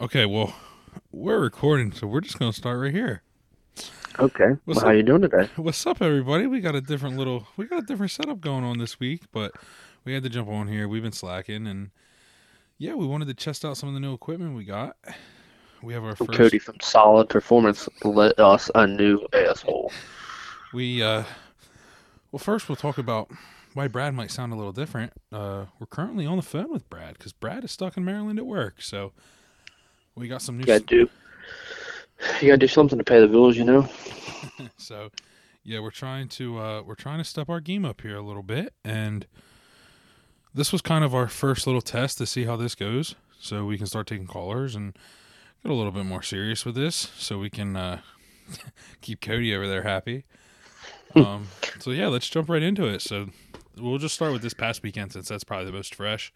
Okay, well, we're recording, so we're just gonna start right here. Okay. What's Well, how up? you doing today? What's up, everybody? We got a different little, we got a different setup going on this week, but we had to jump on here. We've been slacking, and yeah, we wanted to test out some of the new equipment we got. We have our first. Cody from Solid Performance let us a new asshole. We uh, well, first we'll talk about why Brad might sound a little different. Uh, we're currently on the phone with Brad because Brad is stuck in Maryland at work, so we got some new. You gotta do. You gotta do something to pay the bills, you know. so yeah we're trying to uh we're trying to step our game up here a little bit and this was kind of our first little test to see how this goes so we can start taking callers and get a little bit more serious with this so we can uh keep cody over there happy um so yeah let's jump right into it so we'll just start with this past weekend since that's probably the most fresh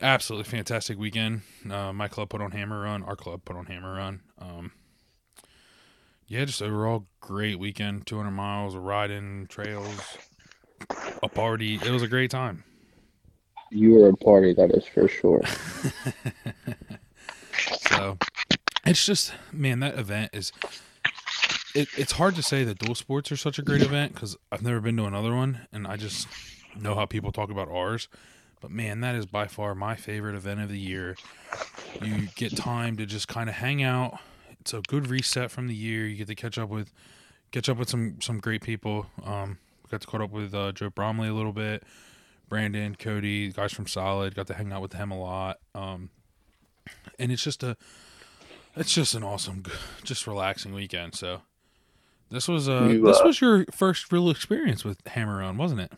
absolutely fantastic weekend uh, my club put on hammer run our club put on hammer run um yeah, just overall great weekend. 200 miles of riding, trails, a party. It was a great time. You were a party, that is for sure. So it's just, man, that event is. It, it's hard to say that dual sports are such a great event because I've never been to another one, and I just know how people talk about ours. But man, that is by far my favorite event of the year. You get time to just kind of hang out. It's a good reset from the year. You get to catch up with, catch up with some some great people. Um, got to caught up with uh, Joe Bromley a little bit, Brandon, Cody, guys from Solid. Got to hang out with them a lot. Um, and it's just a, it's just an awesome, just relaxing weekend. So. This was uh, You, this uh, was your first real experience with Hammer Run, wasn't it?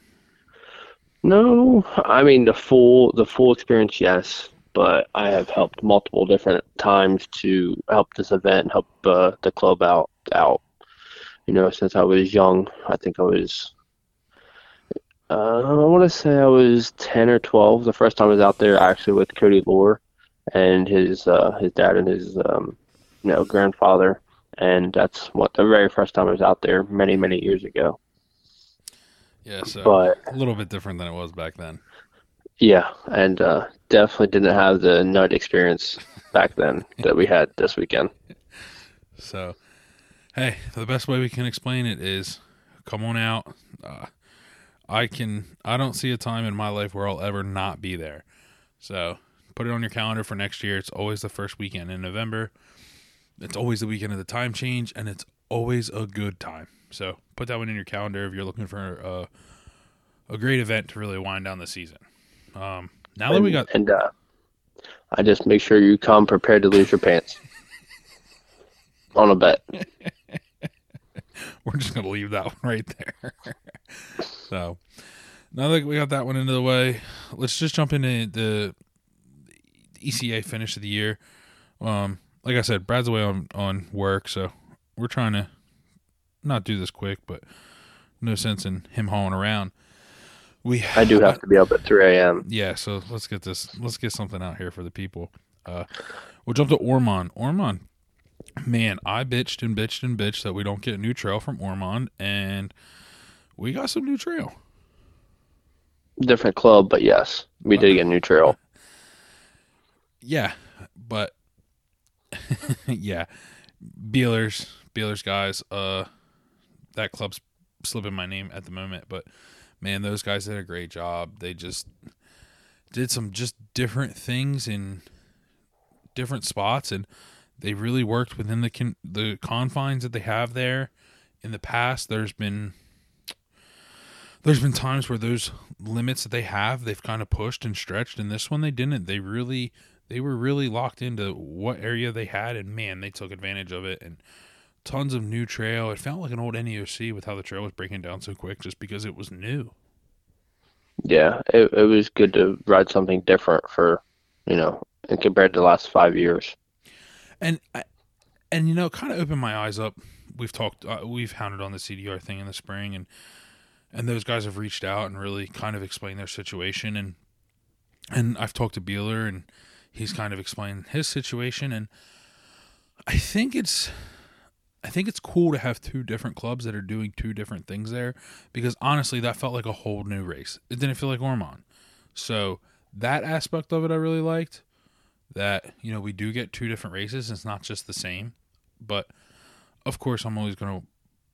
No, I mean the full the full experience, yes. But I have helped multiple different times to help this event, help uh, the club out out. You know, since I was young, I think I was. Uh, I want to say I was ten or twelve the first time I was out there, actually with Cody Lore and his uh, his dad and his um, you know grandfather, and that's what the very first time I was out there many many years ago. Yeah, so But a little bit different than it was back then. Yeah, and uh, definitely didn't have the nut experience back then that we had this weekend. So, hey, the best way we can explain it is come on out. Uh, I can. I don't see a time in my life where I'll ever not be there. So put it on your calendar for next year. It's always the first weekend in November. It's always the weekend of the time change, and it's always a good time. So put that one in your calendar if you're looking for a, a great event to really wind down the season. Um, now that we got and uh, I just make sure you come prepared to lose your pants on a bet. we're just gonna leave that one right there. so now that we got that one into the way, let's just jump into the ECA finish of the year. Um, like I said, Brad's away on on work, so we're trying to not do this quick, but no sense in him hauling around. We I do have to be up at 3 a.m. yeah, so let's get this. Let's get something out here for the people. Uh, we'll jump to Ormond. Ormond, man, I bitched and bitched and bitched that we don't get a new trail from Ormond, and we got some new trail. Different club, but yes, we did get a new trail. Yeah, but yeah, Beelers, Beelers guys. Uh, that club's slipping my name at the moment, but man, those guys did a great job. They just did some just different things in different spots, and they really worked within the con- the confines that they have there. In the past, there's been there's been times where those limits that they have, they've kind of pushed and stretched, and this one they didn't. They really they were really locked into what area they had, and man, they took advantage of it and tons of new trail. It felt like an old NEOC with how the trail was breaking down so quick, just because it was new. Yeah, it, it was good to ride something different for, you know, and compared to the last five years. and I- and you know kind of opened my eyes up we've talked uh, we've hounded on the cdr thing in the spring and and those guys have reached out and really kind of explained their situation and and i've talked to Beeler and he's kind of explained his situation and i think it's i think it's cool to have two different clubs that are doing two different things there because honestly that felt like a whole new race it didn't feel like ormond so that aspect of it i really liked that you know we do get two different races. It's not just the same, but of course I'm always going to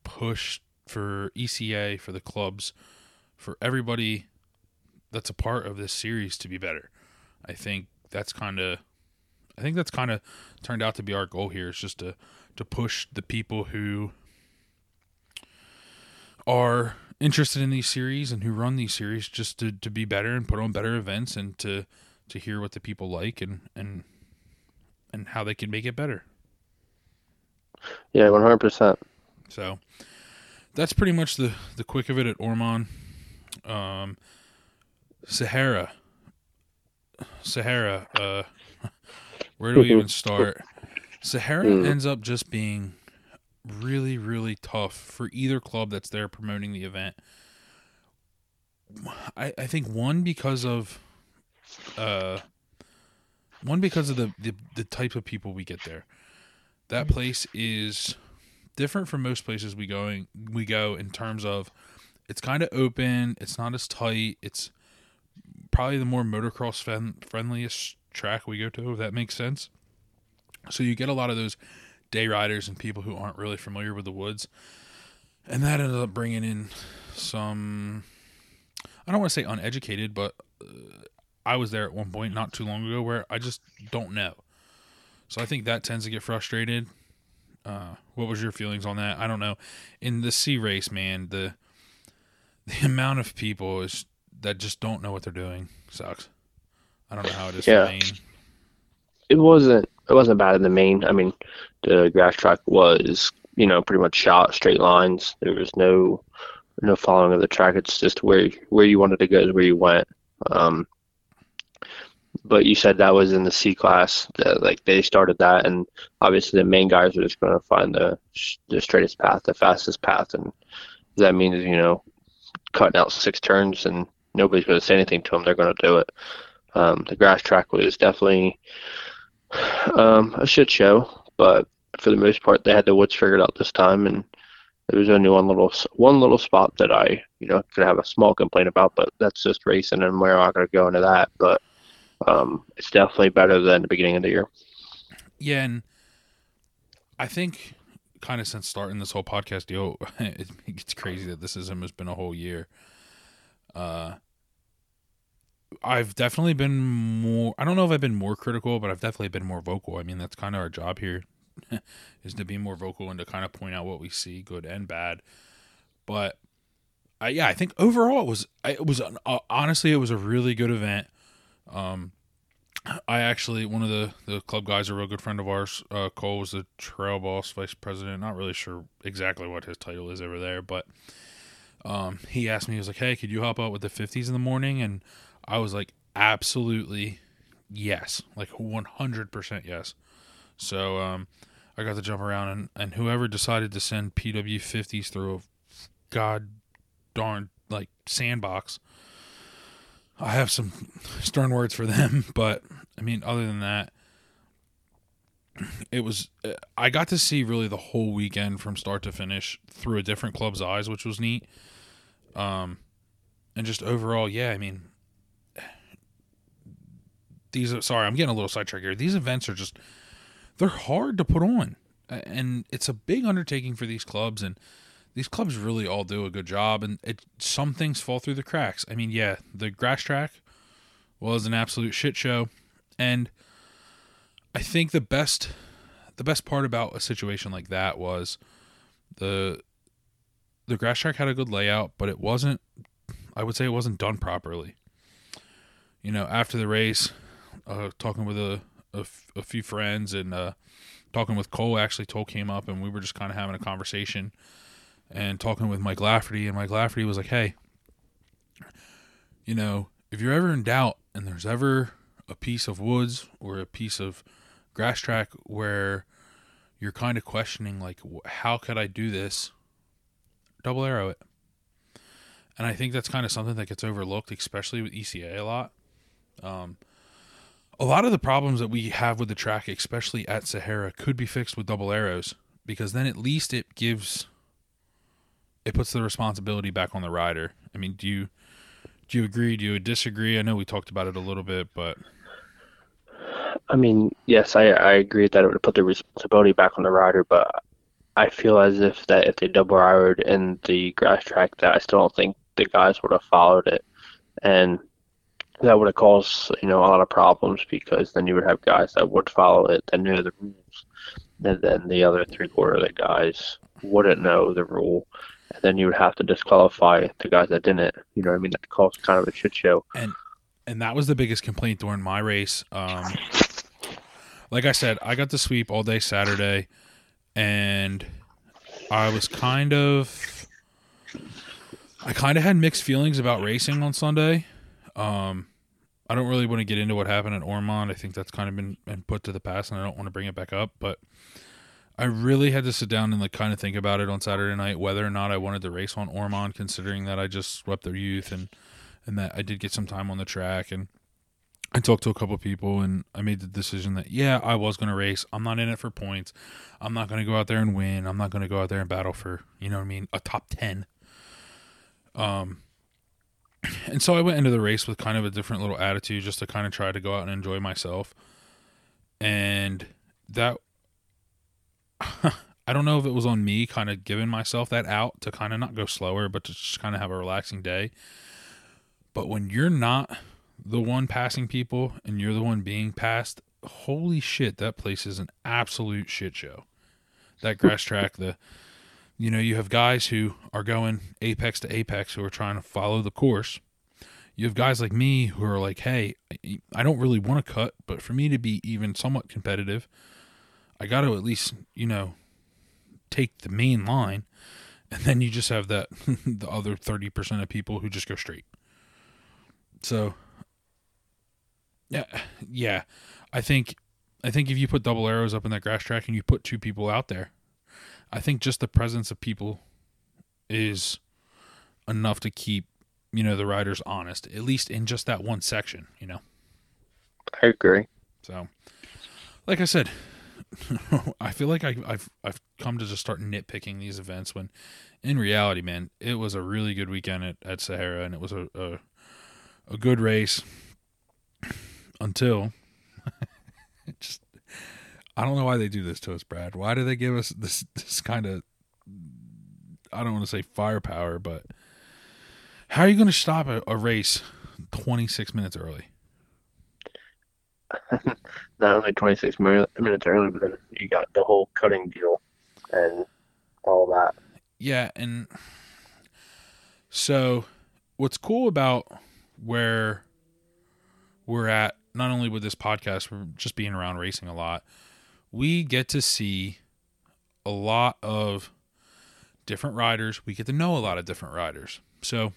push for ECA for the clubs for everybody that's a part of this series to be better. I think that's kind of I think that's kind of turned out to be our goal here. It's just to to push the people who are interested in these series and who run these series just to, to be better and put on better events and to to hear what the people like and and and how they can make it better. Yeah, one hundred percent. So that's pretty much the the quick of it at Ormond. Um, Sahara, Sahara. Uh, where do we even start? Sahara Mm. ends up just being really, really tough for either club that's there promoting the event. I, I think one because of uh one because of the, the the type of people we get there. That place is different from most places we going we go in terms of it's kind of open, it's not as tight, it's probably the more motocross friendliest track we go to if that makes sense. So you get a lot of those day riders and people who aren't really familiar with the woods. And that ended up bringing in some I don't want to say uneducated, but uh, I was there at one point not too long ago where I just don't know. So I think that tends to get frustrated. Uh, what was your feelings on that? I don't know. In the sea race, man, the the amount of people is that just don't know what they're doing sucks. I don't know how it is Yeah. for Maine. It wasn't it wasn't bad in the main. I mean, the grass track was you know pretty much shot straight lines. There was no no following of the track. It's just where where you wanted to go is where you went. Um, but you said that was in the C class. That, like they started that, and obviously the main guys are just going to find the the straightest path, the fastest path, and that means you know cutting out six turns and nobody's going to say anything to them. They're going to do it. Um, the grass track was definitely um, a shit show, but for the most part, they had the woods figured out this time, and there was only one little one little spot that I, you know, could have a small complaint about, but that's just racing, and we're not going to go into that. But um, it's definitely better than the beginning of the year. Yeah, and I think kind of since starting this whole podcast deal, it's crazy that this has almost been a whole year. Uh, I've definitely been more. I don't know if I've been more critical, but I've definitely been more vocal. I mean, that's kind of our job here, is to be more vocal and to kind of point out what we see, good and bad. But I, yeah, I think overall it was. It was an, uh, honestly, it was a really good event. Um, I actually one of the the club guys, a real good friend of ours, uh, Cole was the trail boss, vice president. Not really sure exactly what his title is over there, but um, he asked me, he was like, "Hey, could you help out with the fifties in the morning?" And I was like, "Absolutely, yes, like one hundred percent yes." So um, I got to jump around, and and whoever decided to send PW fifties through a god darn like sandbox. I have some stern words for them, but I mean, other than that, it was. I got to see really the whole weekend from start to finish through a different club's eyes, which was neat. Um, and just overall, yeah, I mean, these. Are, sorry, I'm getting a little sidetracked here. These events are just they're hard to put on, and it's a big undertaking for these clubs and these clubs really all do a good job and it some things fall through the cracks. I mean, yeah, the grass track was an absolute shit show and I think the best the best part about a situation like that was the the grass track had a good layout, but it wasn't I would say it wasn't done properly. You know, after the race, uh, talking with a, a, f- a few friends and uh, talking with Cole, actually, Cole came up and we were just kind of having a conversation and talking with Mike Lafferty, and Mike Lafferty was like, "Hey, you know, if you're ever in doubt and there's ever a piece of woods or a piece of grass track where you're kind of questioning, like, how could I do this? Double arrow it." And I think that's kind of something that gets overlooked, especially with ECA a lot. Um, a lot of the problems that we have with the track, especially at Sahara, could be fixed with double arrows because then at least it gives it puts the responsibility back on the rider. I mean, do you do you agree? Do you disagree? I know we talked about it a little bit, but I mean, yes, I I agree that it would put the responsibility back on the rider, but I feel as if that if they double arrowed in the grass track, that I still don't think the guys would have followed it, and that would have caused you know a lot of problems because then you would have guys that would follow it that knew the rules, and then the other three quarter of the guys wouldn't know the rule, and then you would have to disqualify the guys that didn't. You know what I mean? That caused kind of a shit show. And and that was the biggest complaint during my race. Um, like I said, I got the sweep all day Saturday, and I was kind of, I kind of had mixed feelings about racing on Sunday. Um, I don't really want to get into what happened at Ormond. I think that's kind of been, been put to the past, and I don't want to bring it back up. But I really had to sit down and like kind of think about it on Saturday night whether or not I wanted to race on Ormond, considering that I just swept their youth and and that I did get some time on the track and I talked to a couple people and I made the decision that yeah, I was going to race. I'm not in it for points. I'm not going to go out there and win. I'm not going to go out there and battle for, you know what I mean, a top 10. Um and so I went into the race with kind of a different little attitude just to kind of try to go out and enjoy myself. And that I don't know if it was on me kind of giving myself that out to kind of not go slower but to just kind of have a relaxing day. But when you're not the one passing people and you're the one being passed, holy shit, that place is an absolute shit show. That grass track, the you know, you have guys who are going apex to apex who are trying to follow the course. You have guys like me who are like, hey, I don't really want to cut, but for me to be even somewhat competitive, I got to at least, you know, take the main line. And then you just have that, the other 30% of people who just go straight. So yeah, yeah. I think I think if you put double arrows up in that grass track and you put two people out there, I think just the presence of people is enough to keep, you know, the riders honest, at least in just that one section, you know. I agree. So, like I said, I feel like I, have I've come to just start nitpicking these events when, in reality, man, it was a really good weekend at, at Sahara, and it was a, a a good race until I don't know why they do this to us, Brad. Why do they give us this this kind of I don't want to say firepower, but how are you going to stop a, a race 26 minutes early? Not only 26 minutes early, but then you got the whole cutting deal and all that. Yeah, and so what's cool about where we're at, not only with this podcast, we're just being around racing a lot. We get to see a lot of different riders. We get to know a lot of different riders. So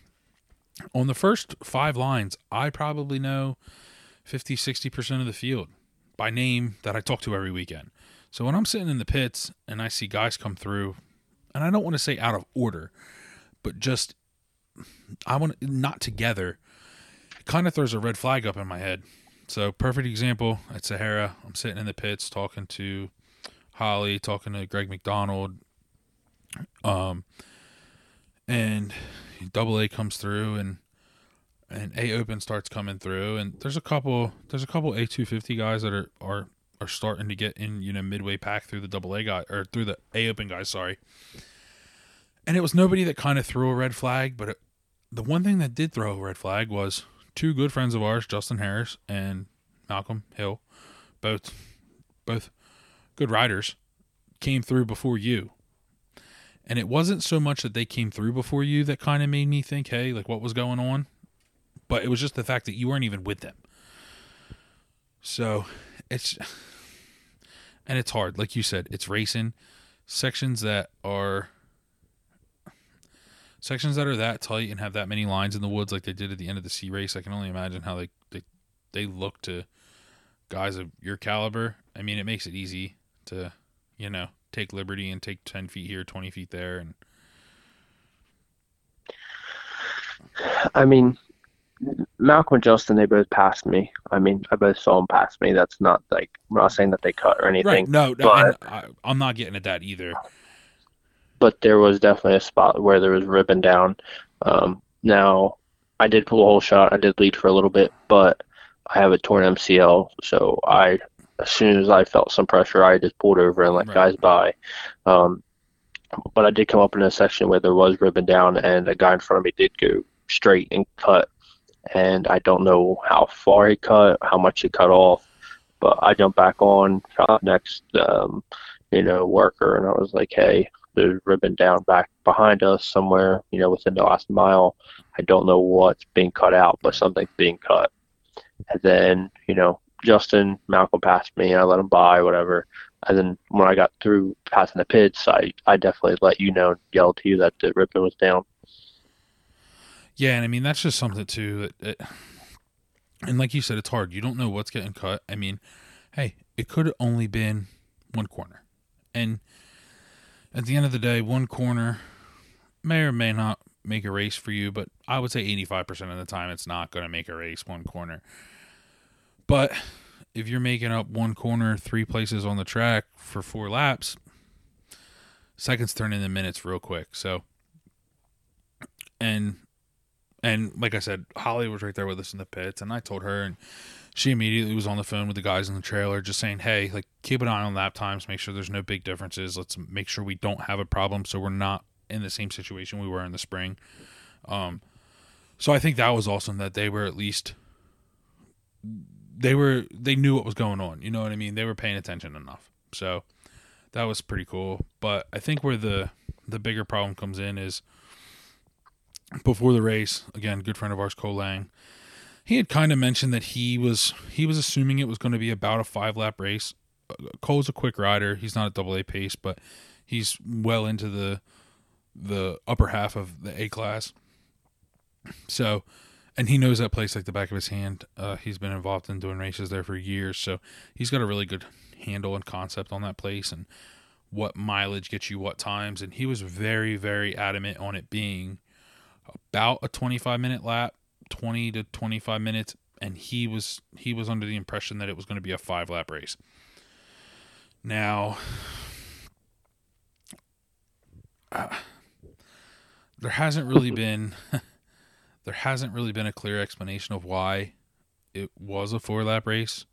on the first five lines, I probably know 50, 60% of the field by name that I talk to every weekend. So when I'm sitting in the pits and I see guys come through, and I don't want to say out of order, but just I want not together it kind of throws a red flag up in my head. So, perfect example at Sahara. I'm sitting in the pits talking to Holly, talking to Greg McDonald. Um, and double A comes through and and A open starts coming through and there's a couple there's a couple A two fifty guys that are, are are starting to get in, you know, midway pack through the double A guy or through the A open guys, sorry. And it was nobody that kind of threw a red flag, but it, the one thing that did throw a red flag was two good friends of ours, Justin Harris and Malcolm Hill, both both good riders, came through before you. And it wasn't so much that they came through before you that kind of made me think, hey, like what was going on? But it was just the fact that you weren't even with them. So it's and it's hard. Like you said, it's racing. Sections that are sections that are that tight and have that many lines in the woods like they did at the end of the sea race, I can only imagine how they they, they look to guys of your caliber. I mean, it makes it easy to, you know, take liberty and take 10 feet here, 20 feet there. And I mean, Malcolm and Justin, they both passed me. I mean, I both saw them pass me. That's not like, I'm not saying that they cut or anything. Right. No, no but, I, I'm not getting at that either but there was definitely a spot where there was ribbon down. Um, now, I did pull a whole shot. I did lead for a little bit, but I have a torn MCL, so I as soon as I felt some pressure, I just pulled over and let Right. guys by. Um, but I did come up in a section where there was ribbon down, and a guy in front of me did go straight and cut. And I don't know how far he cut, how much he cut off, but I jumped back on, the next, um, you know, worker, and I was like, hey, there's ribbon down back behind us somewhere, you know, within the last mile. I don't know what's being cut out, but something's being cut. And then, you know, Justin, Malcolm passed me, and I let him by, whatever. And then when I got through passing the pits, I, I definitely let you know, yelled to you that the ribbon was down. Yeah, and I mean that's just something too. And like you said, it's hard. You don't know what's getting cut. I mean, hey, it could have only been one corner, and at the end of the day, one corner may or may not make a race for you. But I would say eighty-five percent of the time, it's not going to make a race one corner. But if you're making up one corner three places on the track for four laps, seconds turn into minutes real quick. So, and and like I said, Holly was right there with us in the pits, and I told her, and she immediately was on the phone with the guys in the trailer, just saying, "Hey, like keep an eye on lap times, make sure there's no big differences. Let's make sure we don't have a problem, so we're not in the same situation we were in the spring." Um, so I think that was awesome that they were at least they were they knew what was going on. You know what I mean? They were paying attention enough. So that was pretty cool. But I think where the the bigger problem comes in is before the race, again, good friend of ours, Cole Lang, he had kind of mentioned that he was he was assuming it was going to be about a five lap race. Cole's a quick rider. He's not a double A pace, but he's well into the the upper half of the A class. So, and he knows that place like the back of his hand. Uh, he's been involved in doing races there for years, so he's got a really good handle and concept on that place and what mileage gets you what times. And he was very, very adamant on it being about a 25 minute lap 20 to 25 minutes and he was he was under the impression that it was going to be a five lap race. Now uh, there hasn't really been there hasn't really been a clear explanation of why it was a four lap race.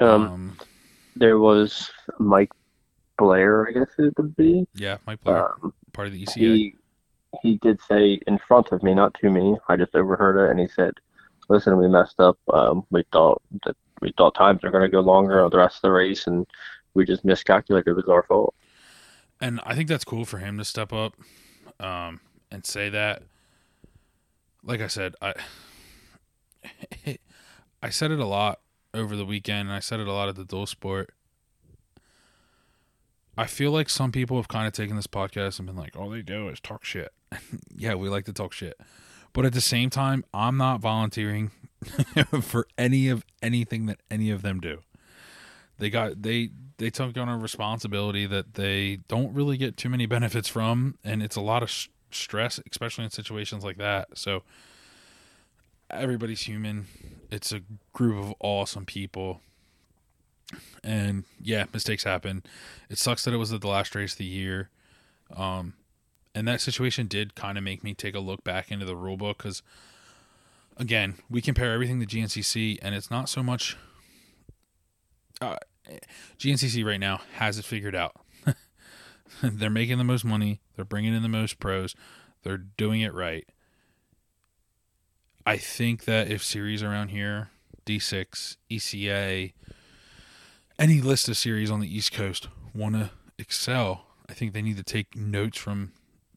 Um, um there was Mike Blair, I guess it would be. yeah mike blair Um, part of the eca he he did say in front of me, not to me. I just overheard it, and he said, "Listen, we messed up. Um, we thought that we thought times are going to go longer on the rest of the race, and we just miscalculated. It was our fault." and I think that's cool for him to step up um, and say that. Like I said, I I said it a lot over the weekend, and I said it a lot at the dual sport. I feel like some people have kind of taken this podcast and been like, "All they do is talk shit." yeah, we like to talk shit, but at the same time, I'm not volunteering for any of anything that any of them do. They got they they took on a responsibility that they don't really get too many benefits from, and it's a lot of s- stress, especially in situations like that. So everybody's human. It's a group of awesome people, and yeah, mistakes happen. It sucks that it was at the last race of the year, um, and that situation did kind of make me take a look back into the rule book because, again, we compare everything to GNCC, and it's not so much. Uh, GNCC right now has it figured out. they're making the most money. They're bringing in the most pros. They're doing it right. I think that if series around here, D6, ECA, any list of series on the East Coast want to excel, I think they need to take notes from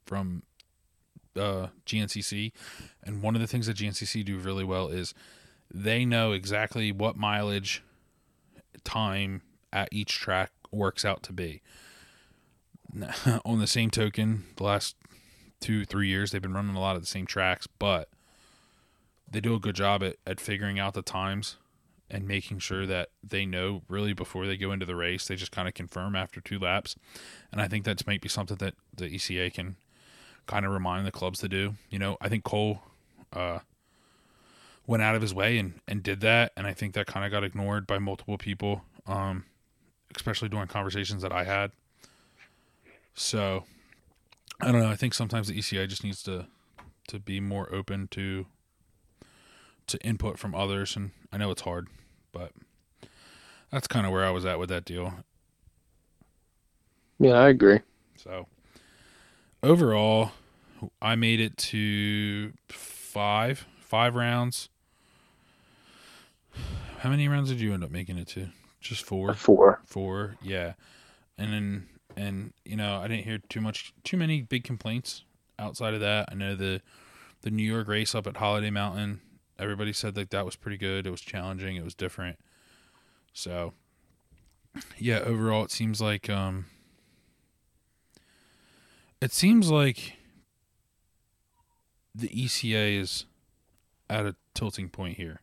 from uh, GNCC. And one of the things that GNCC do really well is they know exactly what mileage, time at each track works out to be. On the same token, the last two, three years, they've been running a lot of the same tracks, but they do a good job at, at figuring out the times and making sure that they know really before they go into the race. They just kind of confirm after two laps. And I think that's might be something that the ECA can kind of remind the clubs to do. You know, I think Cole uh, went out of his way and, and did that. And I think that kind of got ignored by multiple people, um, especially during conversations that I had. So I don't know. I think sometimes the ECI just needs to to be more open to to input from others, and I know it's hard, but that's kind of where I was at with that deal. Yeah, I agree. So overall, I made it to five five rounds. How many rounds did you end up making it to? Just four. Four. Four, yeah. And then and you know I didn't hear too much too many big complaints outside of that. I know the the New York race up at Holiday Mountain. Everybody said like that was pretty good. It was challenging. It was different. So yeah, overall it seems like um it seems like the ECA is at a tilting point here.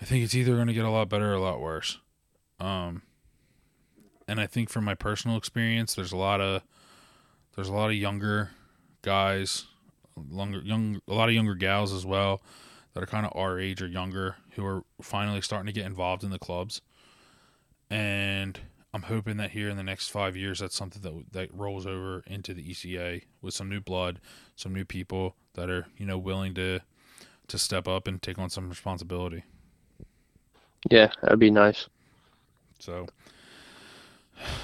I think it's either going to get a lot better or a lot worse. Um, and I think from my personal experience, there's a lot of there's a lot of younger guys, longer young a lot of younger gals as well that are kind of our age or younger who are finally starting to get involved in the clubs. And I'm hoping that here in the next five years, that's something that that rolls over into the ECA with some new blood, some new people that are you know willing to to step up and take on some responsibility. Yeah, that'd be nice. So,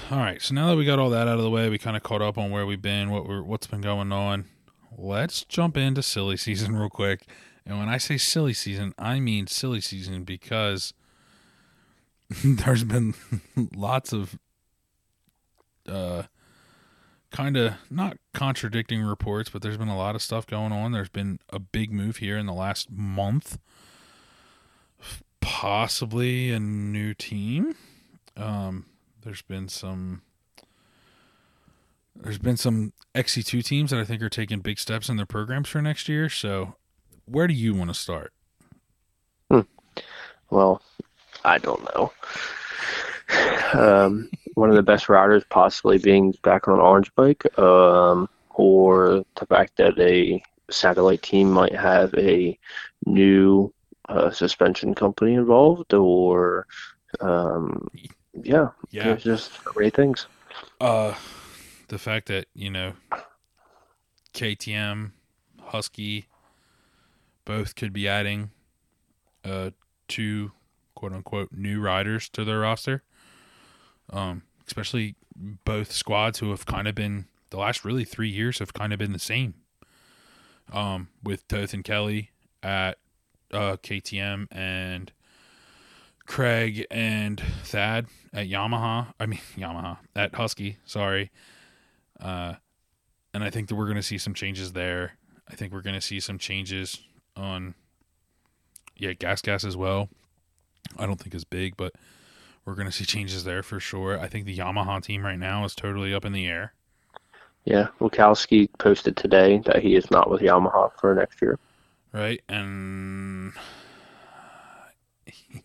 all right. So now that we got all that out of the way, we kind of caught up on where we've been, what we're what's been going on. Let's jump into silly season real quick. And when I say silly season, I mean silly season because there's been lots of uh kind of not contradicting reports, but there's been a lot of stuff going on. There's been a big move here in the last month. Possibly a new team. Um there's been some there's been some XC2 teams that I think are taking big steps in their programs for next year. So, where do you want to start? Well, I don't know. Um, one of the best riders possibly being back on an orange bike, um, or the fact that a satellite team might have a new uh, suspension company involved, or um, yeah, Yeah. just great things. Uh, the fact that you know KTM, Husky, both could be adding uh two quote unquote new riders to their roster. Um, especially both squads who have kind of been the last really three years have kind of been the same. Um, with Toth and Kelley at uh KTM and Craig and Thad at Yamaha. I mean Yamaha at Husky. Sorry. Uh, and I think that we're going to see some changes there. I think we're going to see some changes on, yeah, gas gas as well. I don't think as big, but we're going to see changes there for sure. I think the Yamaha team right now is totally up in the air. Yeah, Wachowski posted today that he is not with Yamaha for next year. right? And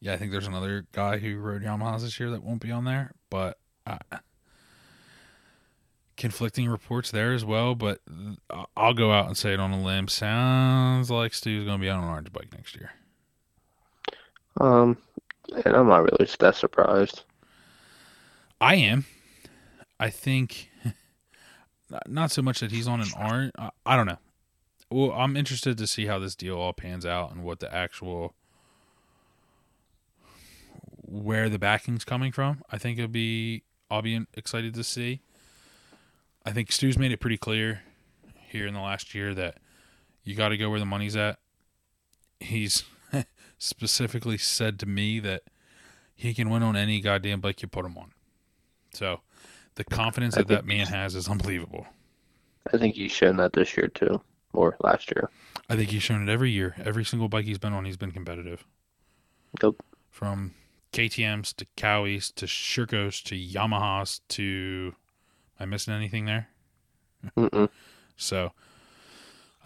yeah, I think there's another guy who rode Yamahas this year that won't be on there, but uh, conflicting reports there as well. But I- I'll go out and say it on a limb. Sounds like Stu's going to be on an orange bike next year. Um, and I'm not really that surprised. I am. I think not- so much that he's on an orange. I, I don't know. Well, I'm interested to see how this deal all pans out and what the actual where the backing's coming from. I think it'll be I'll be excited to see. I think Stu's made it pretty clear here in the last year that you got to go where the money's at. He's specifically said to me that he can win on any goddamn bike you put him on. So the confidence that that man has is unbelievable. I think he's shown that this year too, or last year. I think he's shown it every year. Every single bike he's been on, he's been competitive. Yep. From KTM's to Cowies to Shercos to Yamahas to. Am I missing anything there? Mm-mm. So,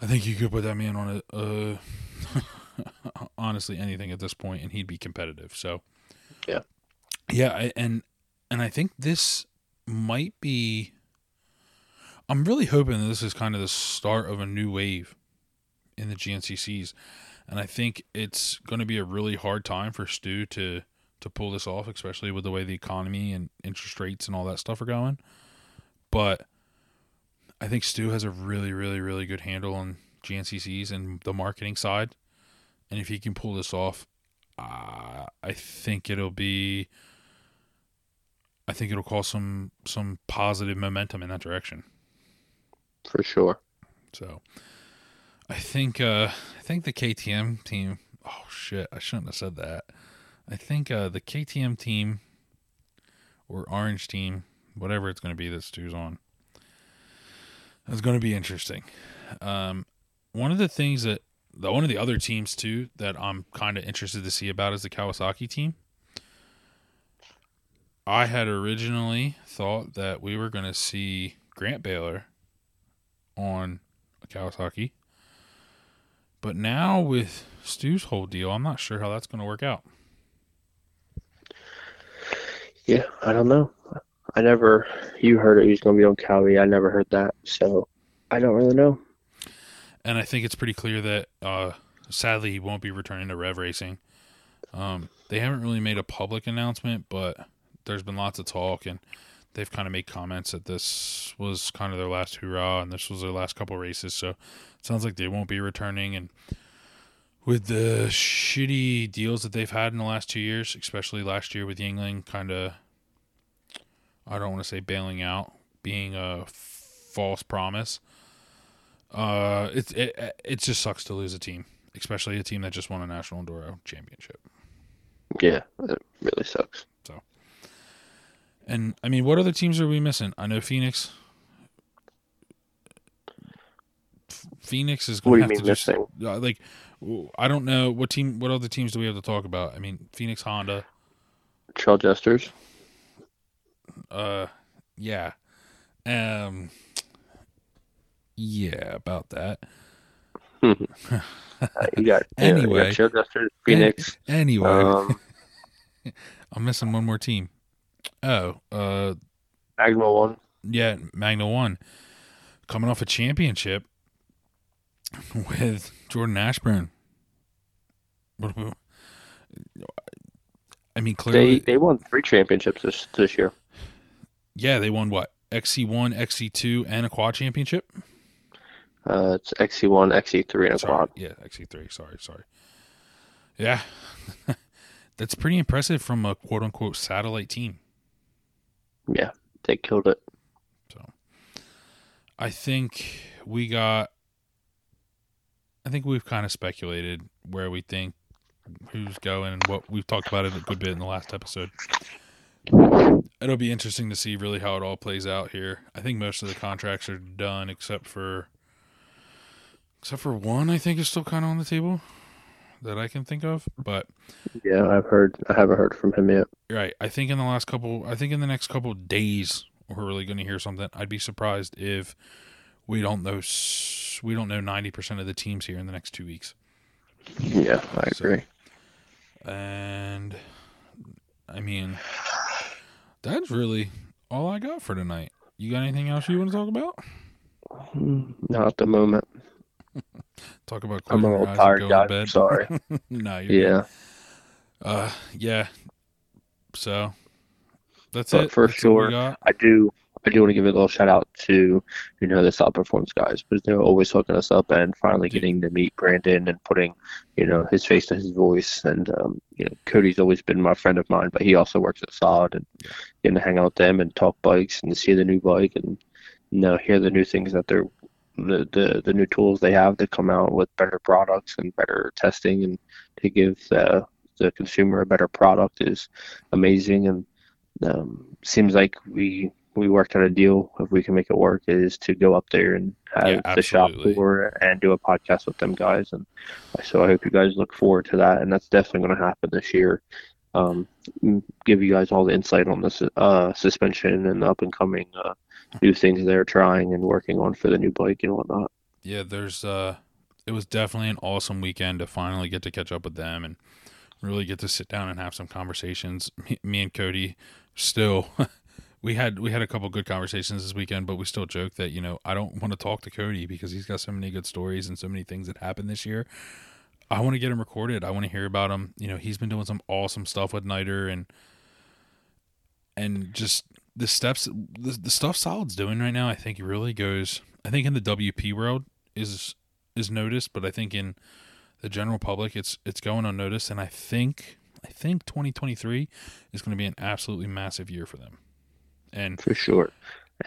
I think you could put that man on a, uh, honestly anything at this point, and he'd be competitive. So, Yeah. yeah, I, and and I think this might be. I'm really hoping that this is kind of the start of a new wave in the GNCCs, and I think it's going to be a really hard time for Stu to to pull this off, especially with the way the economy and interest rates and all that stuff are going. But I think Stu has a really, really, really good handle on GNCCs and the marketing side. And if he can pull this off, uh, I think it'll be. I think it'll cause some some positive momentum in that direction. For sure. So, I think uh, I think the KTM team. Oh shit! I shouldn't have said that. I think uh, the KTM team or Orange team, whatever it's going to be that Stu's on, is going to be interesting. Um, one of the things that the one of the other teams too that I'm kind of interested to see about is the Kawasaki team. I had originally thought that we were going to see Grant Baylor on Kawasaki. But now with Stu's whole deal, I'm not sure how that's going to work out. Yeah, I don't know. I never. You heard it. He was going to be on Cowie. I never heard that, so I don't really know. And I think it's pretty clear that, uh, sadly, he won't be returning to Rev Racing. Um, they haven't really made a public announcement, but there's been lots of talk, and they've kind of made comments that this was kind of their last hurrah, and this was their last couple races. So it sounds like they won't be returning. And with the shitty deals that they've had in the last two years, especially last year with Yingling, kind of, I don't want to say bailing out, being a false promise. Uh, it it it just sucks to lose a team, especially a team that just won a national enduro championship. Yeah, it really sucks. So, and I mean, what other teams are we missing? I know Phoenix. Phoenix is going to have to mean just uh, like. I don't know what team. What other teams do we have to talk about? I mean, Phoenix, Honda. Trail Jesters. Uh, yeah. Um. Yeah, about that. Uh, you got yeah, you Anyway. got Phoenix. Anyway, Um, I'm missing one more team. Oh, uh, Magna One. yeah, Magna One, coming off a championship with Jordan Ashburn. What? do we- I mean, They clearly, they won three championships this this year. yeah, they won what XC1, XC2, and a quad championship. Uh, it's XC1, XC3, and a Sorry, quad. yeah, XC3. Sorry, sorry. Yeah, that's pretty impressive from a quote unquote satellite team. Yeah, they killed it. So I think we got I think we've kind of speculated where we think who's going and what we've talked about it a good bit in the last episode. It'll be interesting to see really how it all plays out here. I think most of the contracts are done except for except for one I think is still kind of on the table that I can think of, but Yeah, I've heard. I haven't heard from him yet. Right. I think in the last couple, I think in the next couple of days, we're really going to hear something. I'd be surprised if we don't know. We don't know ninety percent of the teams here in the next two weeks. Yeah, I So- agree. And I mean, that's really all I got for tonight. You got anything else you want to talk about? Not at the moment. Talk about I'm a little tired, guys. bed. Sorry. no, you're good. Yeah, Uh, yeah. So that's But it. for That's sure. I do. I do want to give a little shout out to you know the Solid Performance guys because they're always hooking us up and finally getting to meet Brandon and putting you know his face to his voice and um, you know Cody's always been my friend of mine but he also works at Solid and Yeah. getting to hang out with them and talk bikes and see the new bike and you know hear the new things that they're the, the the new tools they have to come out with better products and better testing and to give the the consumer a better product is amazing. And um, seems like we we worked out a deal. If we can make it work is to go up there and have Yeah, the shop tour and do a podcast with them guys. And so I hope you guys look forward to that. And that's definitely going to happen this year. Um, give you guys all the insight on this uh, suspension and up and coming uh, new things they're trying and working on for the new bike and whatnot yeah, there's uh it was definitely an awesome weekend to finally get to catch up with them and really get to sit down and have some conversations. Me, me and Cody still we had we had a couple good conversations this weekend, but we still joke that, you know, I don't want to talk to Cody because he's got so many good stories and so many things that happened this year. I want to get him recorded. I want to hear about him. You know, he's been doing some awesome stuff with Niter and and just the steps the, the stuff Solid's doing right now, I think really goes I think in the WP world is is noticed, but I think in the general public, it's it's going unnoticed, and I think I think 2023 is going to be an absolutely massive year for them. And for sure.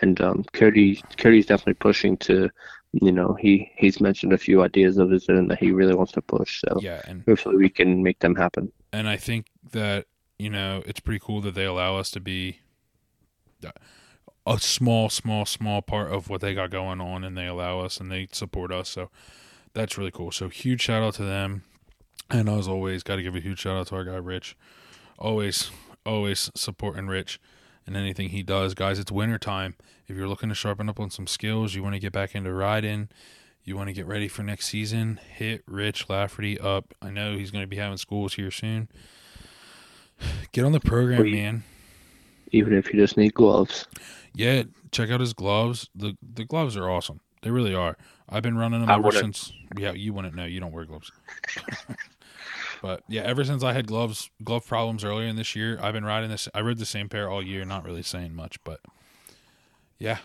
And um, Cody Cody's definitely pushing to, you know, he he's mentioned a few ideas of his own that he really wants to push. So yeah, and hopefully we can make them happen. And I think that you know it's pretty cool that they allow us to be a small, small, small part of what they got going on, and they allow us and they support us. So that's really cool. So huge shout out to them. And as always, got to give a huge shout out to our guy Rich. Always, always supporting Rich and anything he does. Guys, it's winter time. If you're looking to sharpen up on some skills, you want to get back into riding, you want to get ready for next season, hit Rich Lafferty up. I know he's going to be having schools here soon. Get on the program, man. Even if you just need gloves. Yeah, check out his gloves. The the gloves are awesome. They really are. I've been running them I ever since. Yeah, you wouldn't know. You don't wear gloves. But yeah, ever since I had gloves glove problems earlier in this year, I've been riding this. I rode the same pair all year, not really saying much, but yeah.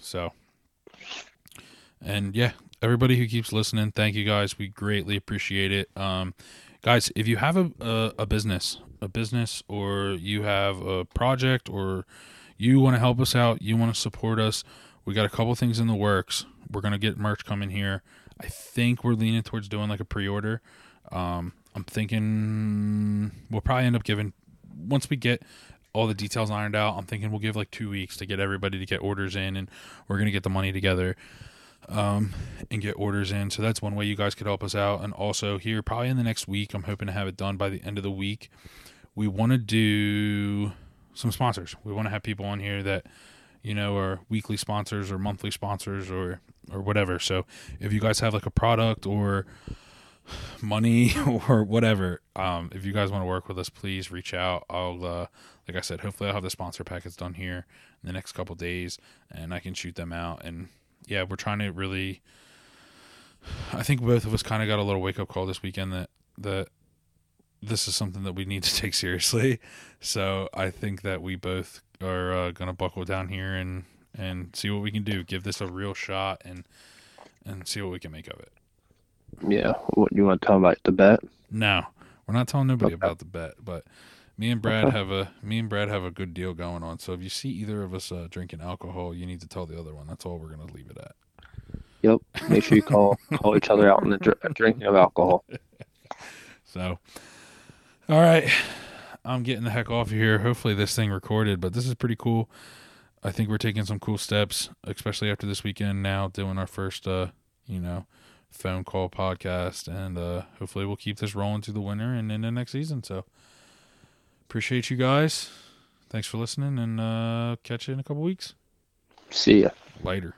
So and yeah, everybody who keeps listening, thank you guys. We greatly appreciate it. Um, guys, if you have a, a, a business, a business, or you have a project, or you want to help us out, you want to support us, we got a couple things in the works. We're gonna get merch coming here. I think we're leaning towards doing like a pre-order. Um, I'm thinking we'll probably end up giving once we get all the details ironed out. I'm thinking we'll give like two weeks to get everybody to get orders in, and we're gonna get the money together um, and get orders in. So that's one way you guys could help us out. And also here, probably in the next week, I'm hoping to have it done by the end of the week. We want to do some sponsors. We want to have people on here that you know are weekly sponsors or monthly sponsors or or whatever. So if you guys have like a product or money or whatever, um, if you guys want to work with us, please reach out. I'll, uh, like I said, hopefully I'll have the sponsor packets done here in the next couple days, and I can shoot them out. And yeah, we're trying to really. I think both of us kind of got a little wake up call this weekend that that this is something that we need to take seriously. So I think that we both are uh, gonna buckle down here and and see what we can do. Give this a real shot and and see what we can make of it. Yeah. What you want to tell about the bet? No, we're not telling nobody okay. about the bet. But me and Brad have a me and Brad have a good deal going on. So if you see either of us uh, drinking alcohol, you need to tell the other one. That's all we're gonna leave it at. Yep. Make sure you call call each other out on the dr- drinking of alcohol. So, all right, I'm getting the heck off of here. Hopefully this thing recorded, but this is pretty cool. I think we're taking some cool steps, especially after this weekend. Now doing our first, uh, you know, phone call podcast, and uh, hopefully we'll keep this rolling through the winter and into next season. So Appreciate you guys. Thanks for listening and uh, catch you in a couple weeks. See ya. Later.